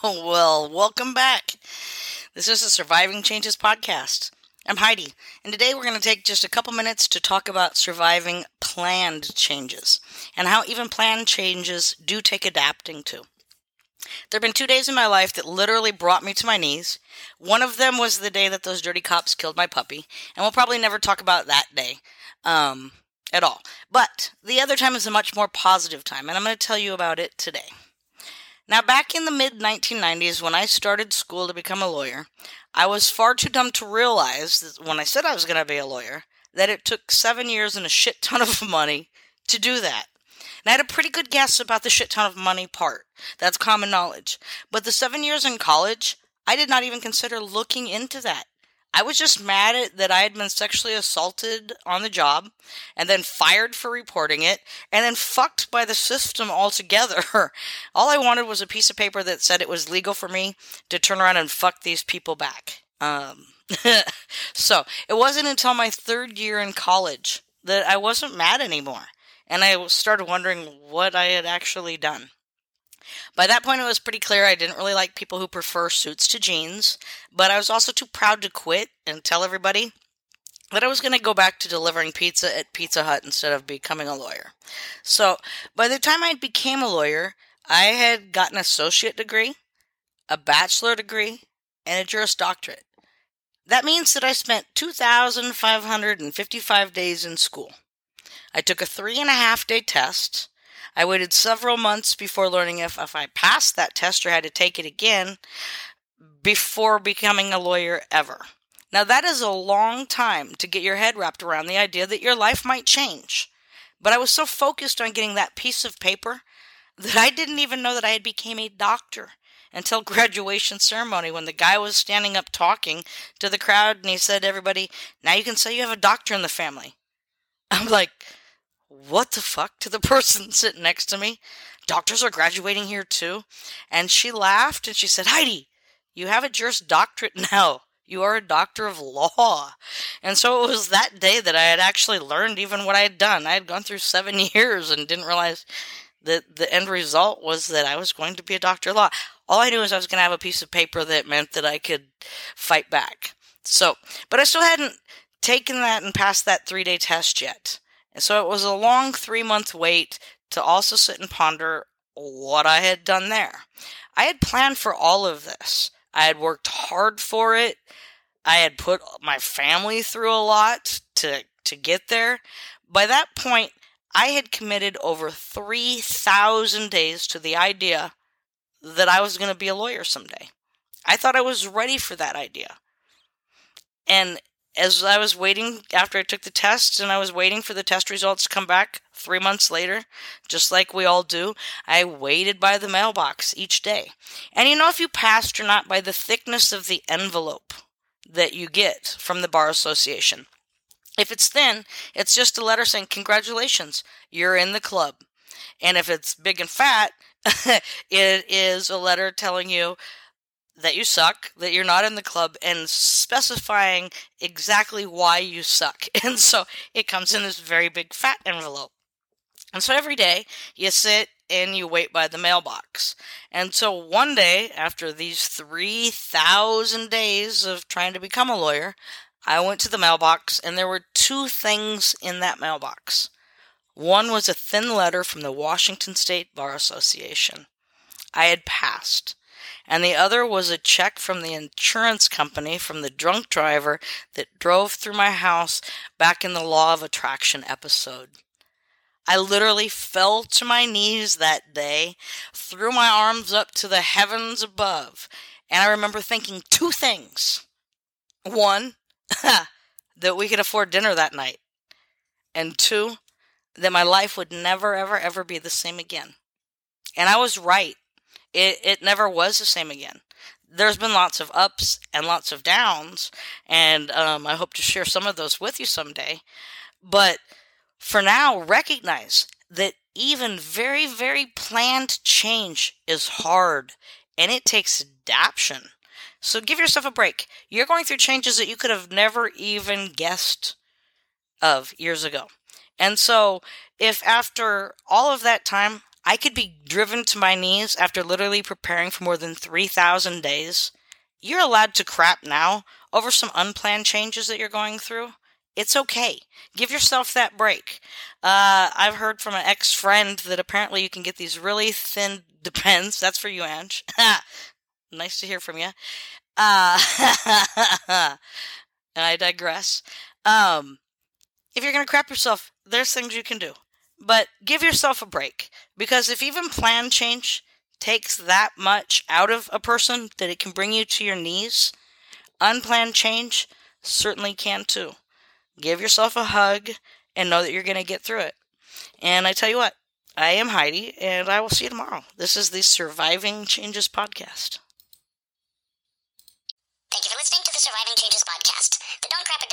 well, welcome back. This is the Surviving Changes podcast. I'm Heidi, and today we're going to take just a couple minutes to talk about surviving planned changes and how even planned changes do take adapting to. There have been two days in my life that literally brought me to my knees. One of them was the day that those dirty cops killed my puppy, and we'll probably never talk about that day um, at all. But the other time is a much more positive time, and I'm going to tell you about it today. Now, back in the mid 1990s, when I started school to become a lawyer, I was far too dumb to realize that when I said I was going to be a lawyer, that it took seven years and a shit ton of money to do that. And I had a pretty good guess about the shit ton of money part. That's common knowledge. But the seven years in college, I did not even consider looking into that. I was just mad at that I had been sexually assaulted on the job and then fired for reporting it and then fucked by the system altogether. All I wanted was a piece of paper that said it was legal for me to turn around and fuck these people back. Um, so it wasn't until my third year in college that I wasn't mad anymore. And I started wondering what I had actually done. By that point, it was pretty clear I didn't really like people who prefer suits to jeans, but I was also too proud to quit and tell everybody that I was going to go back to delivering pizza at Pizza Hut instead of becoming a lawyer. So, by the time I became a lawyer, I had got an associate degree, a bachelor degree, and a Juris Doctorate. That means that I spent 2,555 days in school. I took a three and a half day test, I waited several months before learning if, if I passed that test or had to take it again before becoming a lawyer ever. Now, that is a long time to get your head wrapped around the idea that your life might change. But I was so focused on getting that piece of paper that I didn't even know that I had become a doctor until graduation ceremony when the guy was standing up talking to the crowd and he said everybody, Now you can say you have a doctor in the family. I'm like, what the fuck to the person sitting next to me. Doctors are graduating here too. And she laughed and she said, Heidi, you have a Juris Doctorate now. You are a doctor of law. And so it was that day that I had actually learned even what I had done. I had gone through seven years and didn't realize that the end result was that I was going to be a doctor of law. All I knew was I was going to have a piece of paper that meant that I could fight back. So, but I still hadn't taken that and passed that three day test yet. And so it was a long three month wait to also sit and ponder what I had done there. I had planned for all of this. I had worked hard for it. I had put my family through a lot to to get there. By that point, I had committed over 3,000 days to the idea that I was going to be a lawyer someday. I thought I was ready for that idea. And as I was waiting after I took the test and I was waiting for the test results to come back three months later, just like we all do, I waited by the mailbox each day. And you know if you passed or not by the thickness of the envelope that you get from the Bar Association. If it's thin, it's just a letter saying, Congratulations, you're in the club. And if it's big and fat, it is a letter telling you, that you suck, that you're not in the club, and specifying exactly why you suck. And so it comes in this very big fat envelope. And so every day you sit and you wait by the mailbox. And so one day, after these 3,000 days of trying to become a lawyer, I went to the mailbox and there were two things in that mailbox. One was a thin letter from the Washington State Bar Association. I had passed and the other was a check from the insurance company from the drunk driver that drove through my house back in the Law of Attraction episode. I literally fell to my knees that day, threw my arms up to the heavens above, and I remember thinking two things. One, that we could afford dinner that night, and two, that my life would never, ever, ever be the same again. And I was right it, it never was the same again. There's been lots of ups and lots of downs, and um, I hope to share some of those with you someday. But for now, recognize that even very, very planned change is hard and it takes adaptation. So give yourself a break. You're going through changes that you could have never even guessed of years ago. And so, if after all of that time I could be driven to my knees after literally preparing for more than 3,000 days. You're allowed to crap now over some unplanned changes that you're going through. It's okay. Give yourself that break. Uh, I've heard from an ex friend that apparently you can get these really thin depends. That's for you, Ange. nice to hear from you. Uh, and I digress. Um, if you're going to crap yourself, there's things you can do. But give yourself a break because if even plan change takes that much out of a person that it can bring you to your knees, unplanned change certainly can too. Give yourself a hug and know that you're going to get through it. And I tell you what, I am Heidi, and I will see you tomorrow. This is the Surviving Changes podcast. Thank you for listening to the Surviving Changes podcast.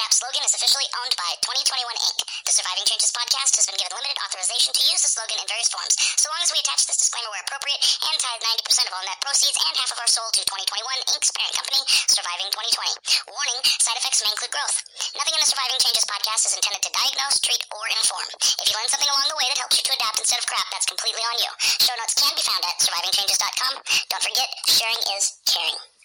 Slogan is officially owned by 2021 Inc. The Surviving Changes podcast has been given limited authorization to use the slogan in various forms, so long as we attach this disclaimer where appropriate and tithe 90% of all net proceeds and half of our sold to 2021 Inc.'s parent company, Surviving 2020. Warning, side effects may include growth. Nothing in the Surviving Changes podcast is intended to diagnose, treat, or inform. If you learn something along the way that helps you to adapt instead of crap, that's completely on you. Show notes can be found at survivingchanges.com. Don't forget, sharing is caring.